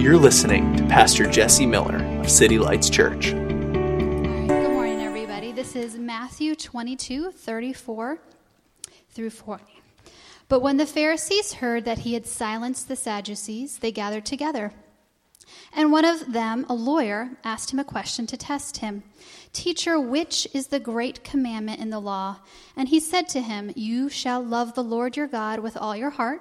You're listening to Pastor Jesse Miller of City Lights Church. Good morning, everybody. This is Matthew 22, 34 through 40. But when the Pharisees heard that he had silenced the Sadducees, they gathered together. And one of them, a lawyer, asked him a question to test him Teacher, which is the great commandment in the law? And he said to him, You shall love the Lord your God with all your heart,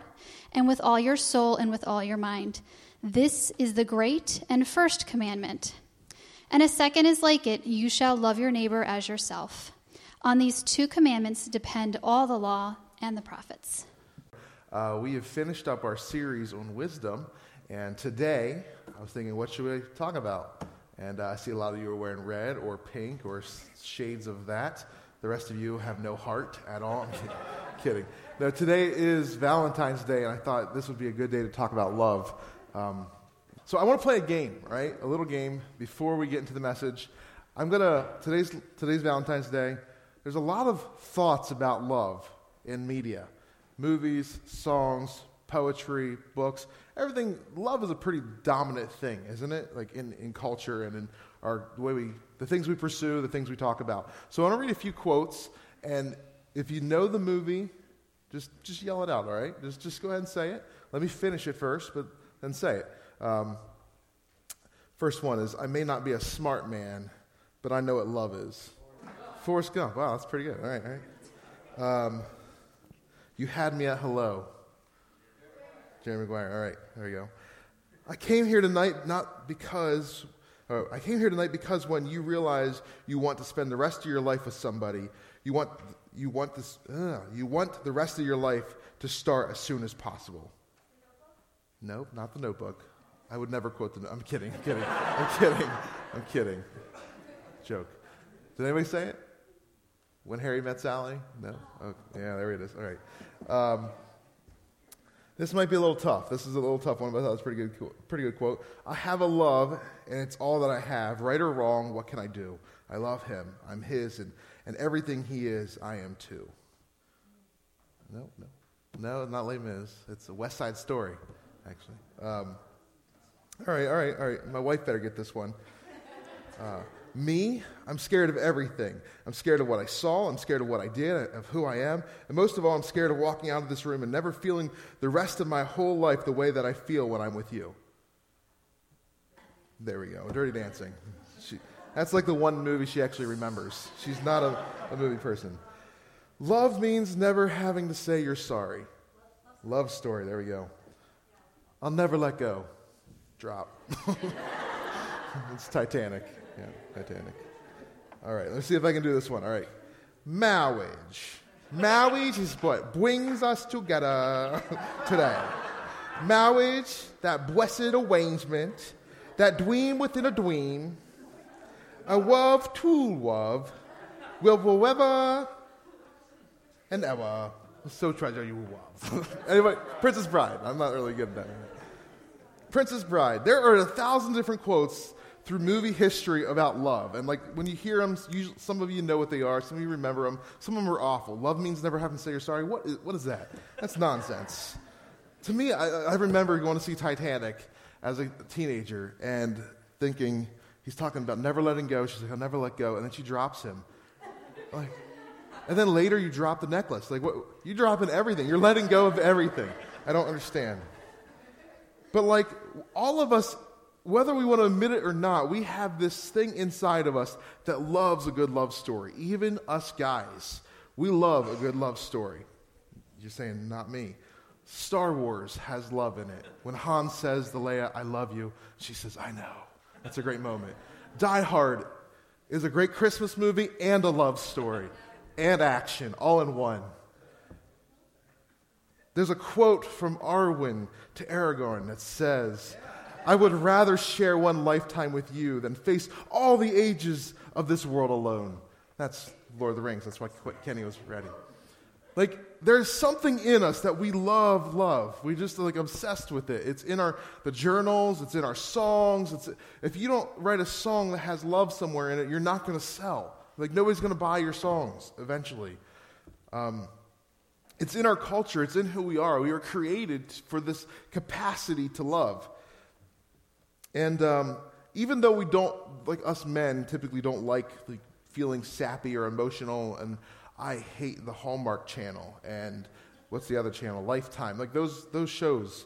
and with all your soul, and with all your mind. This is the great and first commandment. And a second is like it you shall love your neighbor as yourself. On these two commandments depend all the law and the prophets. Uh, we have finished up our series on wisdom, and today I was thinking, what should we talk about? And uh, I see a lot of you are wearing red or pink or shades of that. The rest of you have no heart at all. I'm kidding. kidding. No, today is Valentine's Day, and I thought this would be a good day to talk about love. Um, so I want to play a game, right? A little game before we get into the message. I'm gonna today's today's Valentine's Day. There's a lot of thoughts about love in media, movies, songs, poetry, books. Everything. Love is a pretty dominant thing, isn't it? Like in, in culture and in our the way we the things we pursue, the things we talk about. So I want to read a few quotes, and if you know the movie, just just yell it out. All right, just just go ahead and say it. Let me finish it first, but then say it. Um, first one is I may not be a smart man, but I know what love is. Forrest Gump. Wow, that's pretty good. All right, all right. Um, you had me at hello. Jerry Maguire. All right, there we go. I came here tonight not because. Oh, I came here tonight because when you realize you want to spend the rest of your life with somebody, you want you want this you want the rest of your life to start as soon as possible. Nope, not the Notebook. I would never quote the. I'm kidding. I'm kidding. I'm kidding. I'm kidding. Joke. Did anybody say it? When Harry met Sally? No. Oh, yeah, there it is. All right. Um, this might be a little tough. This is a little tough one, but I thought it was pretty good, pretty good quote. I have a love, and it's all that I have. Right or wrong, what can I do? I love him. I'm his, and, and everything he is, I am too. No, no. No, not Les Mis. It's a West Side Story, actually. Um, all right, all right, all right. My wife better get this one. Uh, me, I'm scared of everything. I'm scared of what I saw. I'm scared of what I did, of who I am. And most of all, I'm scared of walking out of this room and never feeling the rest of my whole life the way that I feel when I'm with you. There we go. Dirty Dancing. She, that's like the one movie she actually remembers. She's not a, a movie person. Love means never having to say you're sorry. Love story. There we go. I'll never let go. Drop. it's Titanic. Yeah, Titanic. All right, let's see if I can do this one. All right. Marriage. Marriage is what brings us together today. Marriage, that blessed arrangement, that dream within a dream, a love true love, will forever and ever so treasure you love. anyway, Princess Bride. I'm not really good at that. Princess Bride. There are a thousand different quotes through movie history about love. And like when you hear them, usually, some of you know what they are, some of you remember them. Some of them are awful. Love means never having to say you're sorry. What is, what is that? That's nonsense. To me, I, I remember going to see Titanic as a teenager and thinking, he's talking about never letting go. She's like, I'll never let go. And then she drops him. Like, and then later you drop the necklace. Like, what? You dropping everything. You're letting go of everything. I don't understand. But like, all of us whether we want to admit it or not, we have this thing inside of us that loves a good love story. Even us guys, we love a good love story. You're saying, not me. Star Wars has love in it. When Han says to Leia, I love you, she says, I know. That's a great moment. Die Hard is a great Christmas movie and a love story and action all in one. There's a quote from Arwen to Aragorn that says, I would rather share one lifetime with you than face all the ages of this world alone. That's Lord of the Rings. That's why Kenny was ready. Like, there's something in us that we love, love. We just like obsessed with it. It's in our the journals. It's in our songs. It's if you don't write a song that has love somewhere in it, you're not going to sell. Like nobody's going to buy your songs eventually. Um, it's in our culture. It's in who we are. We were created for this capacity to love. And um, even though we don't, like us men, typically don't like, like feeling sappy or emotional, and I hate the Hallmark Channel and what's the other channel? Lifetime. Like those, those shows.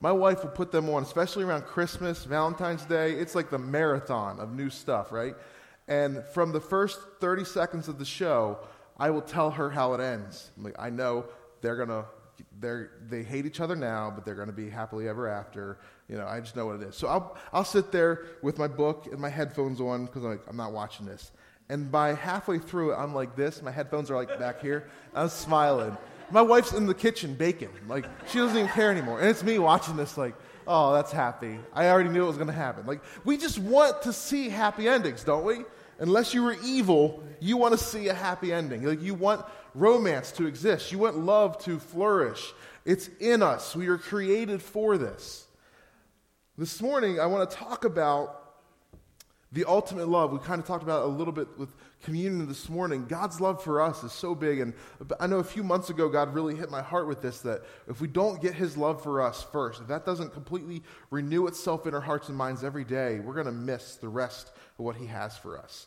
My wife will put them on, especially around Christmas, Valentine's Day. It's like the marathon of new stuff, right? And from the first 30 seconds of the show, I will tell her how it ends. Like, I know they're to they're, they hate each other now, but they're to be happily ever after. You know, I just know what it is. So I'll, I'll sit there with my book and my headphones on because I'm, like, I'm not watching this. And by halfway through it, I'm like this. My headphones are like back here. I'm smiling. My wife's in the kitchen baking. Like, she doesn't even care anymore. And it's me watching this, like, oh, that's happy. I already knew it was to happen. Like, we just want to see happy endings, don't we? Unless you were evil, you want to see a happy ending. Like, you want romance to exist, you want love to flourish. It's in us. We are created for this. This morning, I want to talk about the ultimate love. We kind of talked about a little bit with communion this morning. God's love for us is so big. And I know a few months ago, God really hit my heart with this that if we don't get his love for us first, if that doesn't completely renew itself in our hearts and minds every day, we're going to miss the rest of what he has for us.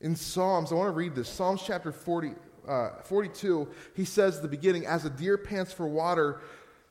In Psalms, I want to read this Psalms chapter 40, uh, 42, he says the beginning, As a deer pants for water,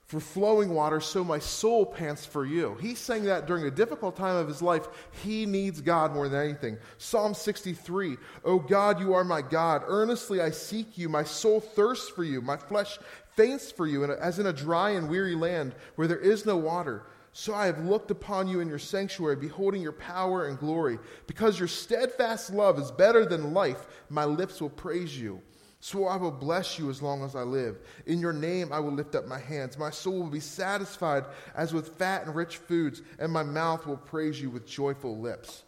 for flowing water, so my soul pants for you. He's saying that during a difficult time of his life, he needs God more than anything. Psalm 63 Oh God, you are my God. Earnestly I seek you. My soul thirsts for you. My flesh faints for you, as in a dry and weary land where there is no water. So I have looked upon you in your sanctuary, beholding your power and glory. Because your steadfast love is better than life, my lips will praise you. So I will bless you as long as I live. In your name I will lift up my hands. My soul will be satisfied as with fat and rich foods, and my mouth will praise you with joyful lips.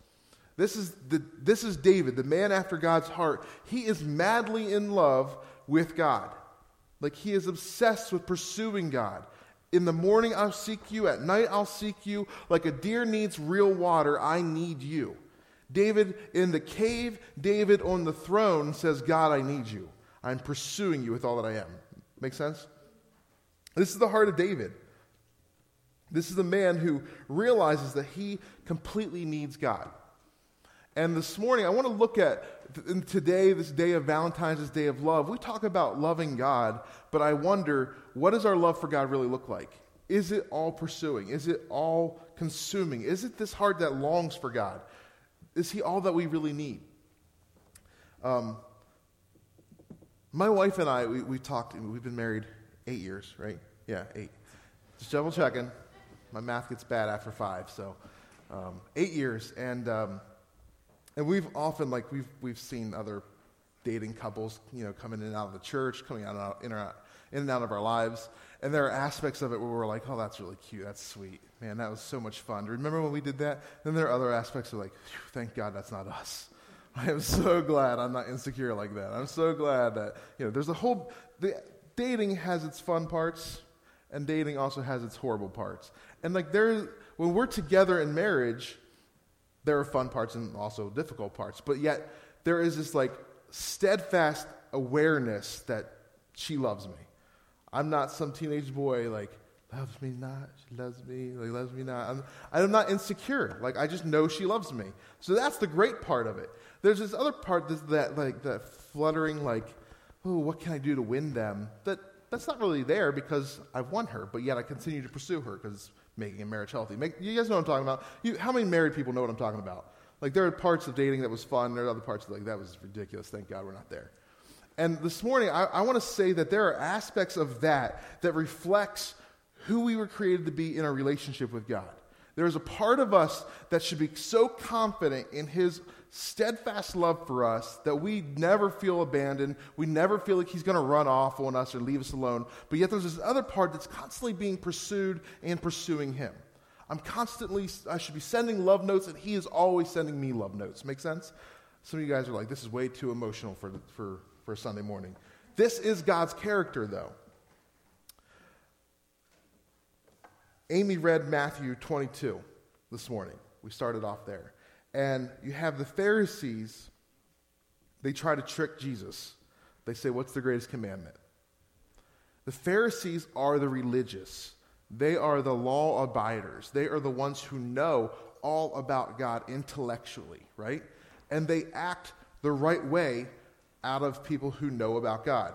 This is, the, this is David, the man after God's heart. He is madly in love with God. Like he is obsessed with pursuing God. In the morning I'll seek you, at night I'll seek you. Like a deer needs real water, I need you. David in the cave, David on the throne says, God, I need you. I'm pursuing you with all that I am. Make sense? This is the heart of David. This is the man who realizes that he completely needs God. And this morning, I want to look at today, this day of Valentine's, this day of love. We talk about loving God, but I wonder, what does our love for God really look like? Is it all pursuing? Is it all consuming? Is it this heart that longs for God? Is He all that we really need? Um, my wife and I, we, we talked, we've been married eight years, right? Yeah, eight. Just double checking. My math gets bad after five, so um, eight years. And, um, and we've often, like, we've, we've seen other dating couples, you know, coming in and out of the church, coming out and out, in, our, in and out of our lives. And there are aspects of it where we're like, oh, that's really cute. That's sweet. Man, that was so much fun. Remember when we did that? Then there are other aspects of like, thank God that's not us. I am so glad I'm not insecure like that. I'm so glad that, you know, there's a whole, the, dating has its fun parts, and dating also has its horrible parts. And like there, when we're together in marriage, there are fun parts and also difficult parts. But yet, there is this like steadfast awareness that she loves me. I'm not some teenage boy like, loves me not, she loves me, like loves me not. I'm, I'm not insecure. Like I just know she loves me. So that's the great part of it. There's this other part that, that like that fluttering like, oh, what can I do to win them? That that's not really there because I've won her, but yet I continue to pursue her because making a marriage healthy. Make, you guys know what I'm talking about. You, how many married people know what I'm talking about? Like there are parts of dating that was fun. There are other parts like that was ridiculous. Thank God we're not there. And this morning, I, I want to say that there are aspects of that that reflects who we were created to be in our relationship with God. There is a part of us that should be so confident in His steadfast love for us that we never feel abandoned. We never feel like He's going to run off on us or leave us alone. But yet there's this other part that's constantly being pursued and pursuing Him. I'm constantly, I should be sending love notes, and He is always sending me love notes. Make sense? Some of you guys are like, this is way too emotional for, for, for a Sunday morning. This is God's character, though. Amy read Matthew 22 this morning. We started off there. And you have the Pharisees, they try to trick Jesus. They say, What's the greatest commandment? The Pharisees are the religious. They are the law abiders. They are the ones who know all about God intellectually, right? And they act the right way out of people who know about God.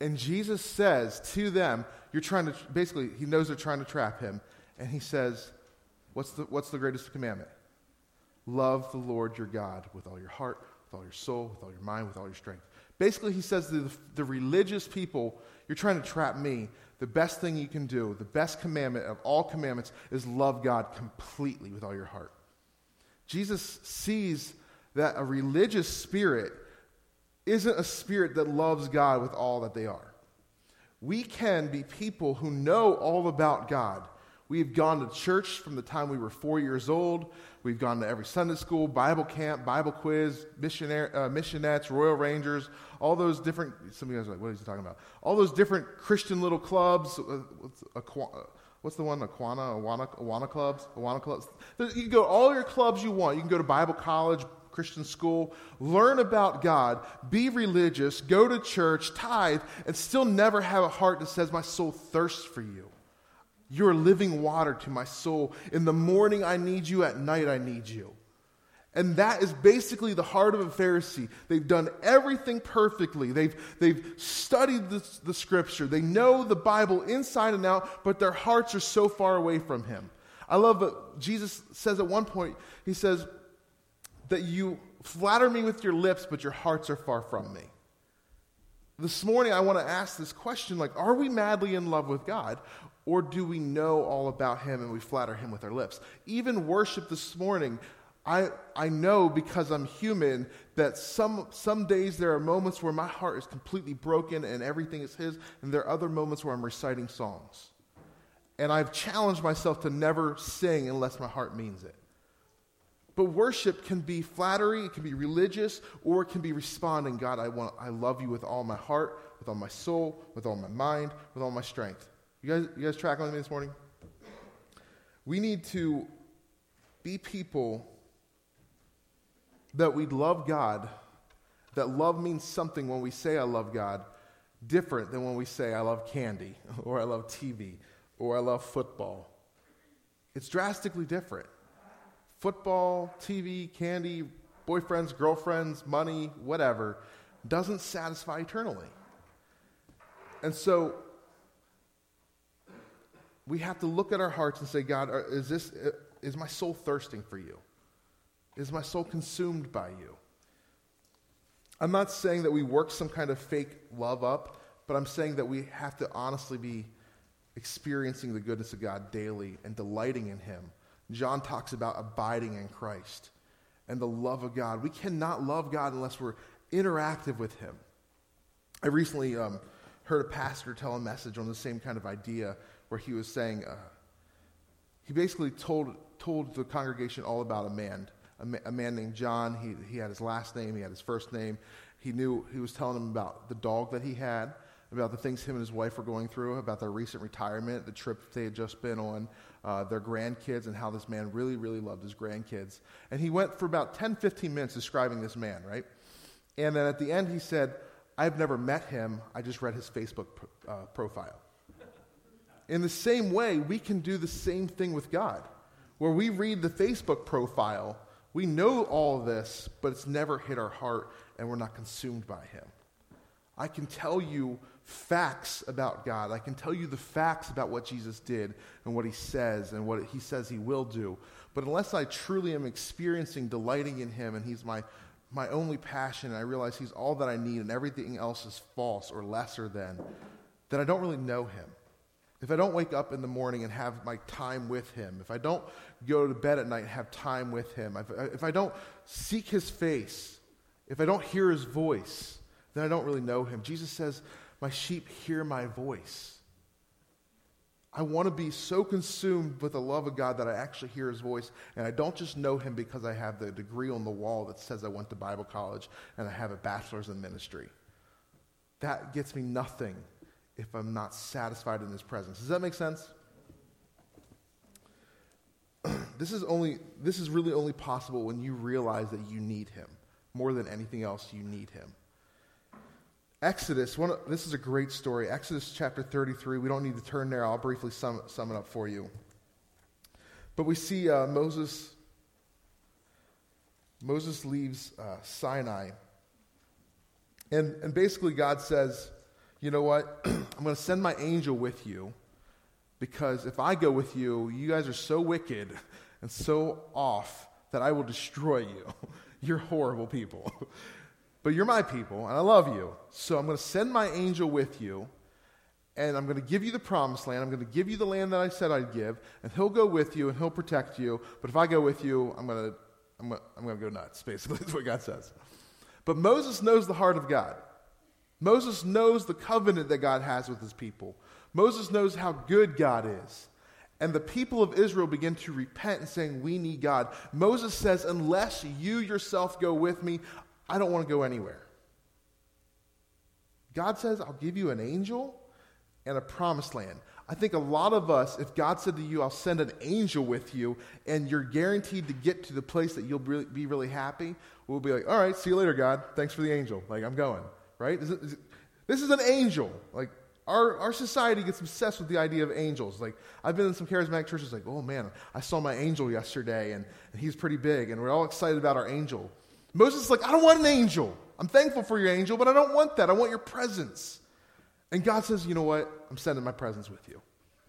And Jesus says to them, You're trying to, basically, he knows they're trying to trap him. And he says, What's the, what's the greatest commandment? Love the Lord your God with all your heart, with all your soul, with all your mind, with all your strength. Basically, he says to the, the religious people, You're trying to trap me. The best thing you can do, the best commandment of all commandments, is love God completely with all your heart. Jesus sees that a religious spirit isn't a spirit that loves God with all that they are. We can be people who know all about God. We've gone to church from the time we were four years old. We've gone to every Sunday school, Bible camp, Bible quiz, missionary, uh, missionettes, Royal Rangers, all those different. Some of you guys are like, what is he talking about? All those different Christian little clubs. Uh, what's, uh, what's the one? Aquana, Awana, Awana clubs? Awana clubs. You can go all your clubs you want. You can go to Bible college, Christian school, learn about God, be religious, go to church, tithe, and still never have a heart that says, My soul thirsts for you. You're living water to my soul. In the morning, I need you. At night, I need you. And that is basically the heart of a Pharisee. They've done everything perfectly. They've, they've studied the, the scripture. They know the Bible inside and out, but their hearts are so far away from Him. I love what Jesus says at one point. He says, that you flatter me with your lips, but your hearts are far from me. This morning, I want to ask this question like, are we madly in love with God, or do we know all about Him and we flatter Him with our lips? Even worship this morning, I, I know because I'm human that some, some days there are moments where my heart is completely broken and everything is His, and there are other moments where I'm reciting songs. And I've challenged myself to never sing unless my heart means it. But worship can be flattery, it can be religious, or it can be responding, God, I want I love you with all my heart, with all my soul, with all my mind, with all my strength. You guys, you guys tracking with me this morning? We need to be people that we love God, that love means something when we say I love God, different than when we say I love candy, or I love TV, or I love football. It's drastically different football, TV, candy, boyfriends, girlfriends, money, whatever, doesn't satisfy eternally. And so we have to look at our hearts and say, God, is, this, is my soul thirsting for you? Is my soul consumed by you? I'm not saying that we work some kind of fake love up, but I'm saying that we have to honestly be experiencing the goodness of God daily and delighting in Him John talks about abiding in Christ and the love of God. We cannot love God unless we're interactive with Him. I recently um, heard a pastor tell a message on the same kind of idea where he was saying, uh, he basically told, told the congregation all about a man, a, ma- a man named John. He, he had his last name, he had his first name. He knew, he was telling them about the dog that he had, about the things him and his wife were going through, about their recent retirement, the trip they had just been on, uh, their grandkids and how this man really, really loved his grandkids. And he went for about 10, 15 minutes describing this man, right? And then at the end, he said, I've never met him, I just read his Facebook uh, profile. In the same way, we can do the same thing with God, where we read the Facebook profile, we know all this, but it's never hit our heart and we're not consumed by him. I can tell you facts about God. I can tell you the facts about what Jesus did and what he says and what he says he will do. But unless I truly am experiencing delighting in him and he's my, my only passion and I realize he's all that I need and everything else is false or lesser than, then I don't really know him. If I don't wake up in the morning and have my time with him, if I don't go to bed at night and have time with him, if, if I don't seek his face, if I don't hear his voice, then I don't really know him. Jesus says, my sheep hear my voice. I want to be so consumed with the love of God that I actually hear his voice. And I don't just know him because I have the degree on the wall that says I went to Bible college and I have a bachelor's in ministry. That gets me nothing if I'm not satisfied in his presence. Does that make sense? this is only this is really only possible when you realize that you need him. More than anything else, you need him. Exodus, one, this is a great story. Exodus chapter 33. We don't need to turn there. I'll briefly sum, sum it up for you. But we see uh, Moses Moses leaves uh, Sinai. And, and basically, God says, You know what? I'm going to send my angel with you because if I go with you, you guys are so wicked and so off that I will destroy you. You're horrible people. but you're my people, and I love you. So I'm going to send my angel with you, and I'm going to give you the promised land. I'm going to give you the land that I said I'd give, and he'll go with you, and he'll protect you. But if I go with you, I'm going to, I'm going to, I'm going to go nuts, basically, is what God says. But Moses knows the heart of God. Moses knows the covenant that God has with his people. Moses knows how good God is. And the people of Israel begin to repent and saying, We need God. Moses says, Unless you yourself go with me, I don't want to go anywhere. God says, I'll give you an angel and a promised land. I think a lot of us, if God said to you, I'll send an angel with you, and you're guaranteed to get to the place that you'll be really happy, we'll be like, All right, see you later, God. Thanks for the angel. Like, I'm going, right? Is it, is this is an angel. Like, our, our society gets obsessed with the idea of angels. Like, I've been in some charismatic churches, like, oh man, I saw my angel yesterday, and, and he's pretty big, and we're all excited about our angel. Moses is like, I don't want an angel. I'm thankful for your angel, but I don't want that. I want your presence. And God says, you know what? I'm sending my presence with you.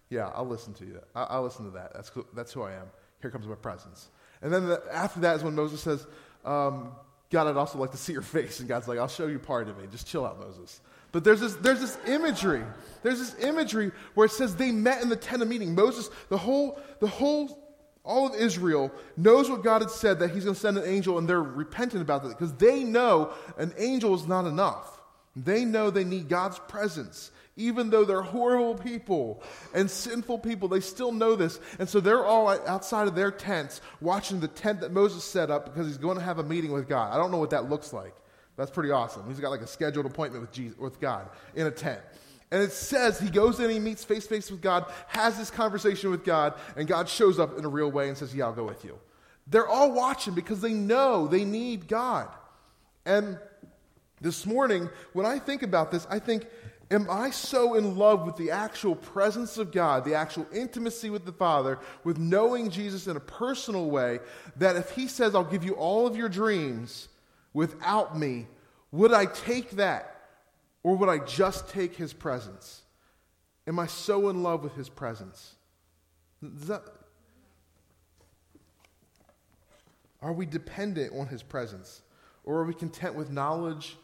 Yeah, I'll listen to you. I'll, I'll listen to that. That's, that's who I am. Here comes my presence. And then the, after that is when Moses says, um, God, I'd also like to see your face. And God's like, I'll show you part of me. Just chill out, Moses. But there's this, there's this imagery. There's this imagery where it says they met in the tent of meeting. Moses, the whole, the whole, all of Israel knows what God had said that he's going to send an angel, and they're repentant about that because they know an angel is not enough. They know they need God's presence. Even though they're horrible people and sinful people, they still know this. And so they're all outside of their tents watching the tent that Moses set up because he's going to have a meeting with God. I don't know what that looks like. That's pretty awesome. He's got like a scheduled appointment with, Jesus, with God in a tent. And it says he goes in, he meets face to face with God, has this conversation with God, and God shows up in a real way and says, Yeah, I'll go with you. They're all watching because they know they need God. And this morning, when I think about this, I think, Am I so in love with the actual presence of God, the actual intimacy with the Father, with knowing Jesus in a personal way, that if He says, I'll give you all of your dreams, without me, would I take that or would I just take his presence? Am I so in love with his presence? That, are we dependent on his presence? Or are we content with knowledge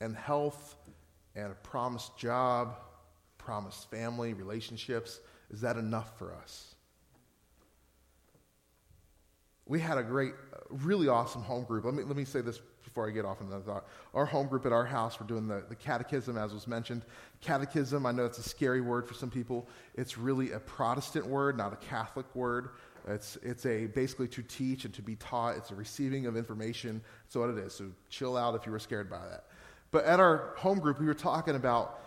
and health and a promised job, promised family, relationships? Is that enough for us? We had a great really awesome home group. Let me, let me say this before I get off that thought. Our home group at our house, we're doing the, the catechism, as was mentioned. Catechism, I know it's a scary word for some people. It's really a Protestant word, not a Catholic word. It's, it's a basically to teach and to be taught. It's a receiving of information. That's what it is. So chill out if you were scared by that. But at our home group, we were talking about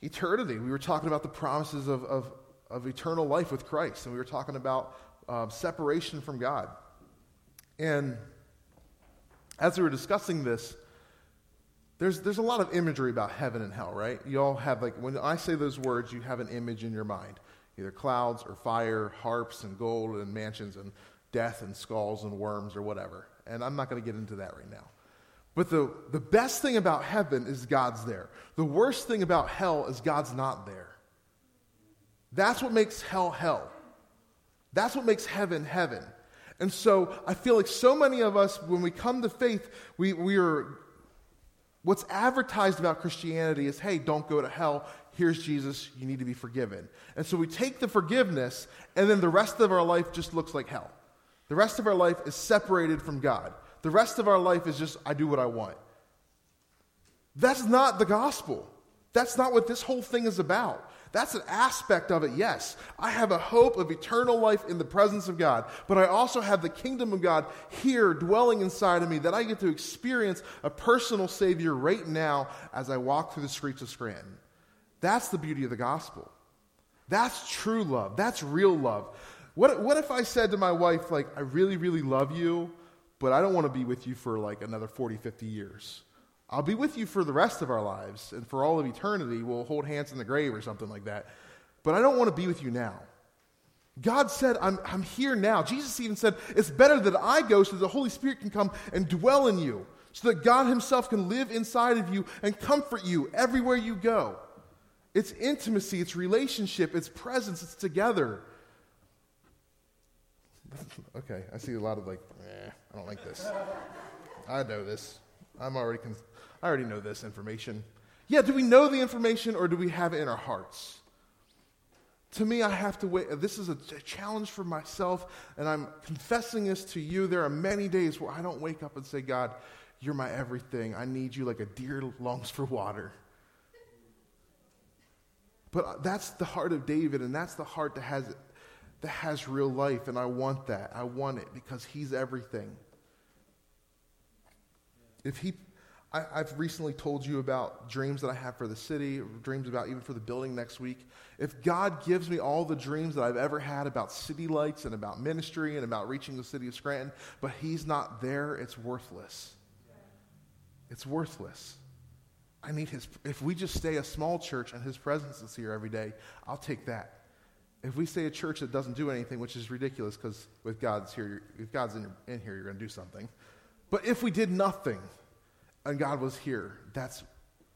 eternity. We were talking about the promises of, of, of eternal life with Christ. And we were talking about um, separation from God. And as we were discussing this, there's, there's a lot of imagery about heaven and hell, right? You all have, like, when I say those words, you have an image in your mind either clouds or fire, harps and gold and mansions and death and skulls and worms or whatever. And I'm not going to get into that right now. But the, the best thing about heaven is God's there. The worst thing about hell is God's not there. That's what makes hell hell. That's what makes heaven heaven. And so I feel like so many of us, when we come to faith, we, we are, what's advertised about Christianity is hey, don't go to hell. Here's Jesus. You need to be forgiven. And so we take the forgiveness, and then the rest of our life just looks like hell. The rest of our life is separated from God. The rest of our life is just, I do what I want. That's not the gospel. That's not what this whole thing is about. That's an aspect of it, yes. I have a hope of eternal life in the presence of God, but I also have the kingdom of God here dwelling inside of me that I get to experience a personal Savior right now as I walk through the streets of Scranton. That's the beauty of the gospel. That's true love. That's real love. What, what if I said to my wife, like, I really, really love you, but I don't want to be with you for like another 40, 50 years? I'll be with you for the rest of our lives, and for all of eternity, we'll hold hands in the grave or something like that. But I don't want to be with you now. God said, I'm, I'm here now. Jesus even said, It's better that I go so the Holy Spirit can come and dwell in you, so that God Himself can live inside of you and comfort you everywhere you go. It's intimacy, it's relationship, it's presence, it's together. okay, I see a lot of like, eh, I don't like this. I know this. I'm already, con- I already know this information. Yeah, do we know the information or do we have it in our hearts? To me, I have to wait. This is a challenge for myself, and I'm confessing this to you. There are many days where I don't wake up and say, God, you're my everything. I need you like a deer longs for water. But uh, that's the heart of David, and that's the heart that has, that has real life, and I want that. I want it because he's everything. If he I, have recently told you about dreams that I have for the city, dreams about even for the building next week. If God gives me all the dreams that I've ever had about city lights and about ministry and about reaching the city of Scranton, but He's not there, it's worthless. It's worthless. I need His. If we just stay a small church and His presence is here every day, I'll take that. If we say a church that doesn't do anything, which is ridiculous because with God's here, if God's in, in here, you're going to do something. But if we did nothing, and God was here, that's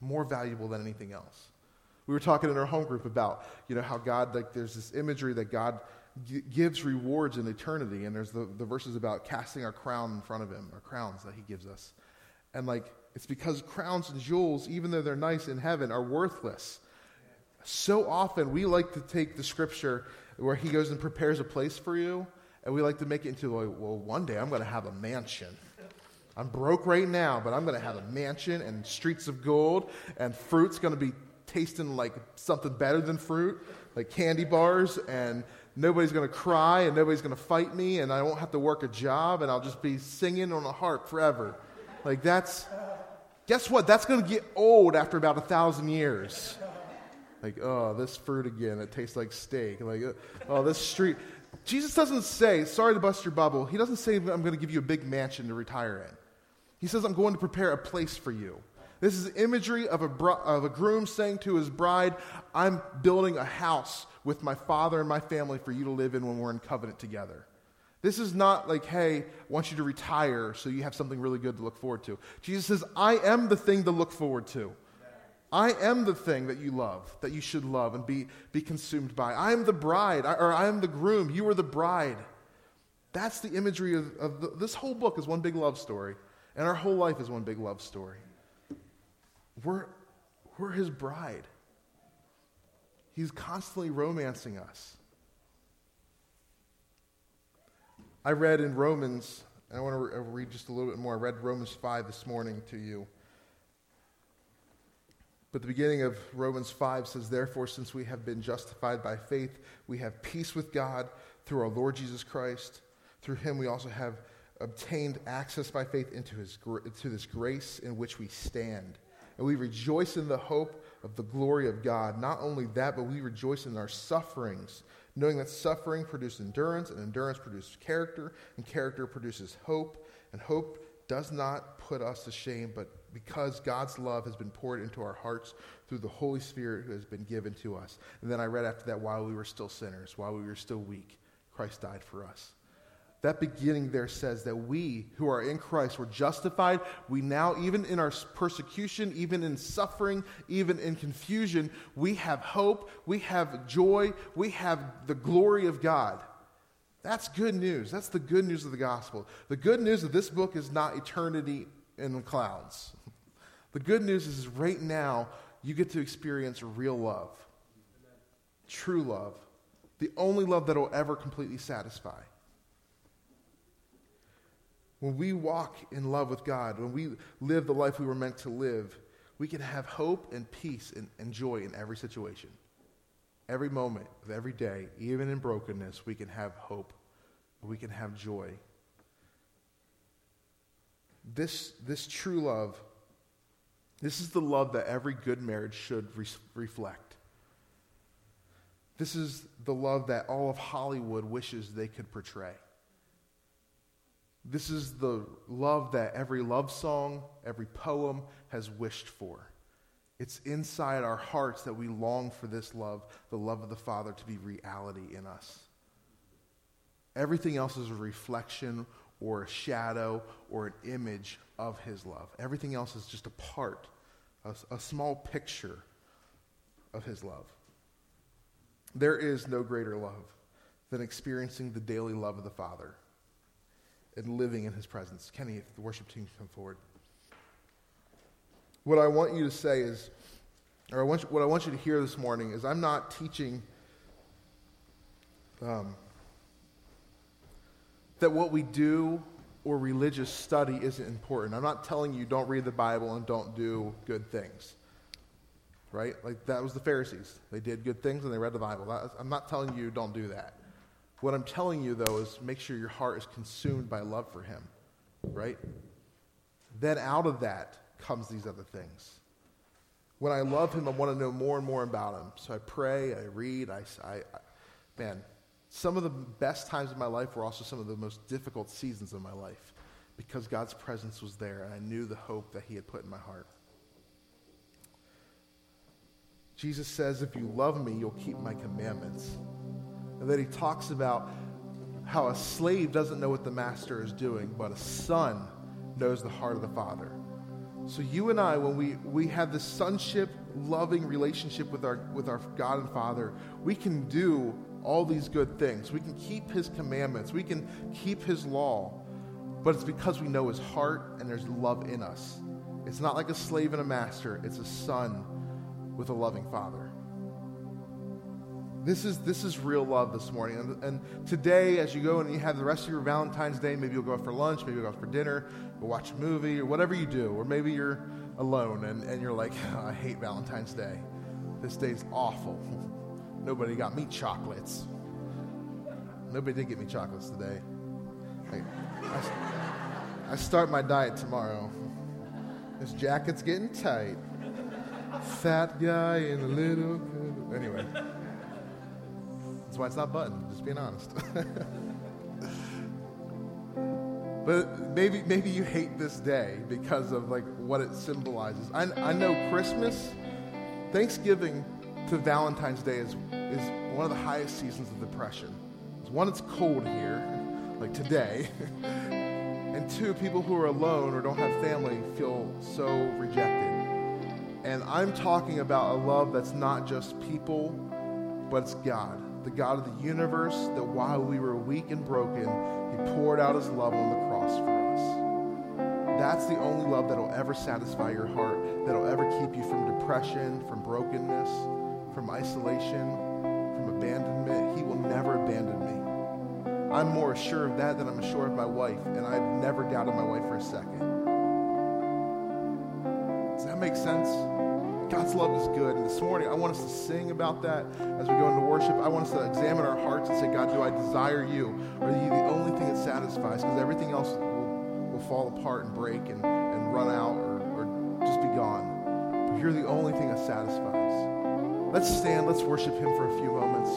more valuable than anything else. We were talking in our home group about, you know, how God, like, there's this imagery that God g- gives rewards in eternity, and there's the, the verses about casting our crown in front of Him, our crowns that He gives us. And, like, it's because crowns and jewels, even though they're nice in heaven, are worthless. So often we like to take the scripture where He goes and prepares a place for you, and we like to make it into, like, well, one day I'm going to have a mansion. I'm broke right now, but I'm going to have a mansion and streets of gold, and fruit's going to be tasting like something better than fruit, like candy bars, and nobody's going to cry, and nobody's going to fight me, and I won't have to work a job, and I'll just be singing on a harp forever. Like, that's, guess what? That's going to get old after about a thousand years. Like, oh, this fruit again, it tastes like steak. Like, oh, oh, this street. Jesus doesn't say, sorry to bust your bubble, he doesn't say, I'm going to give you a big mansion to retire in. He says, I'm going to prepare a place for you. This is imagery of a, bro- of a groom saying to his bride, I'm building a house with my father and my family for you to live in when we're in covenant together. This is not like, hey, I want you to retire so you have something really good to look forward to. Jesus says, I am the thing to look forward to. I am the thing that you love, that you should love and be, be consumed by. I am the bride, or I am the groom. You are the bride. That's the imagery of, of the, this whole book is one big love story. And our whole life is one big love story. We're, we're his bride. He's constantly romancing us. I read in Romans, I want to re- read just a little bit more. I read Romans 5 this morning to you. But the beginning of Romans 5 says, Therefore, since we have been justified by faith, we have peace with God through our Lord Jesus Christ. Through him we also have obtained access by faith into, his, to this grace in which we stand. And we rejoice in the hope of the glory of God. Not only that, but we rejoice in our sufferings, knowing that suffering produces endurance, and endurance produces character, and character produces hope. And hope does not put us to shame, but because God's love has been poured into our hearts through the Holy Spirit who has been given to us. And then I read after that, while we were still sinners, while we were still weak, Christ died for us that beginning there says that we who are in Christ were justified. We now, even in our persecution, even in suffering, even in confusion, we have hope, we have joy, we have the glory of God. That's good news. That's the good news of the gospel. The good news of this book is not eternity in the clouds. The good news is right now you get to experience real love, true love, the only love that will ever completely satisfy. When we walk in love with God, when we live the life we were meant to live, we can have hope and peace and, and joy in every situation. Every moment of every day, even in brokenness, we can have hope. We can have joy. This, this true love, this is the love that every good marriage should re- reflect. This is the love that all of Hollywood wishes they could portray. This is the love that every love song, every poem has wished for. It's inside our hearts that we long for this love, the love of the Father, to be reality in us. Everything else is a reflection or a shadow or an image of His love. Everything else is just a part, a, a small picture of His love. There is no greater love than experiencing the daily love of the Father and living in His presence. Kenny, if the worship team come forward. What I want you to say is, or I want you, what I want you to hear this morning is I'm not teaching um, that what we do or religious study isn't important. I'm not telling you don't read the Bible and don't do good things. Right? Like that was the Pharisees. They did good things and they read the Bible. I'm not telling you don't do that. What I'm telling you, though, is make sure your heart is consumed by love for Him. Right? Then out of that comes these other things. When I love Him, I want to know more and more about Him. So I pray, I read, I, I, I man, some of the best times of my life were also some of the most difficult seasons of my life because God's presence was there and I knew the hope that He had put in my heart. Jesus says, If you love me, you'll keep my commandments. And then he talks about how a slave doesn't know what the master is doing, but a son knows the heart of the father. So you and I, when we, we have this sonship, loving relationship with our, with our God and Father, we can do all these good things. We can keep his commandments. We can keep his law. But it's because we know his heart and there's love in us. It's not like a slave and a master, it's a son with a loving father. This is, this is real love this morning. And, and, today, as you go and you have the rest of your Valentine's Day, maybe you'll go out for lunch, maybe you'll go out for dinner, go watch a movie, or whatever you do. Or maybe you're alone and, and you're like, oh, I hate Valentine's Day. This day's awful. Nobody got me chocolates. Nobody did get me chocolates today. I, I, start my diet tomorrow. This jacket's getting tight. Fat guy in a little. Anyway. That's why it's not buttoned, just being honest. but maybe, maybe you hate this day because of like what it symbolizes. I, I know Christmas, Thanksgiving to Valentine's Day is, is one of the highest seasons of depression. It's one, it's cold here, like today. and two, people who are alone or don't have family feel so rejected. And I'm talking about a love that's not just people, but it's God, the God of the universe, that while we were weak and broken, He poured out His love on the cross for us. That's the only love that'll ever satisfy your heart, that'll ever keep you from depression, from brokenness, from isolation, from abandonment. He will never abandon me. I'm more sure of that than I'm sure of my wife, and I've never doubted my wife for a second. Does that make sense? God's love is good. And this morning, I want us to sing about that as we go into worship. I want us to examine our hearts and say, God, do I desire you? Are you the only thing that satisfies? Because everything else will, will, fall apart and break and, and run out or, or just be gone. But you're the only thing that satisfies. Let's stand, let's worship Him for a few moments.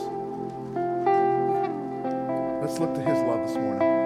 Let's look to His love this morning.